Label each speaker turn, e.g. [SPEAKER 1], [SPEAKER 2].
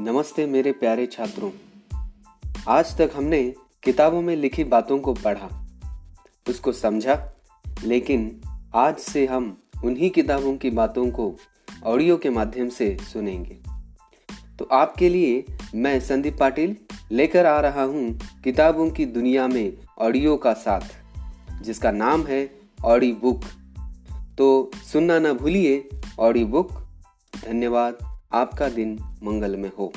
[SPEAKER 1] नमस्ते मेरे प्यारे छात्रों। आज तक हमने किताबों में लिखी बातों को पढ़ा, उसको समझा, लेकिन आज से हम उन्हीं किताबों की बातों को ऑडियो के माध्यम से सुनेंगे। तो आपके लिए मैं संदीप पाटिल लेकर आ रहा हूँ किताबों की दुनिया में ऑडियो का साथ, जिसका नाम है ऑडी बुक। तो सुनना ना भूलिए ऑडी बुक। धन्यवाद। आपका दिन मंगल में हो।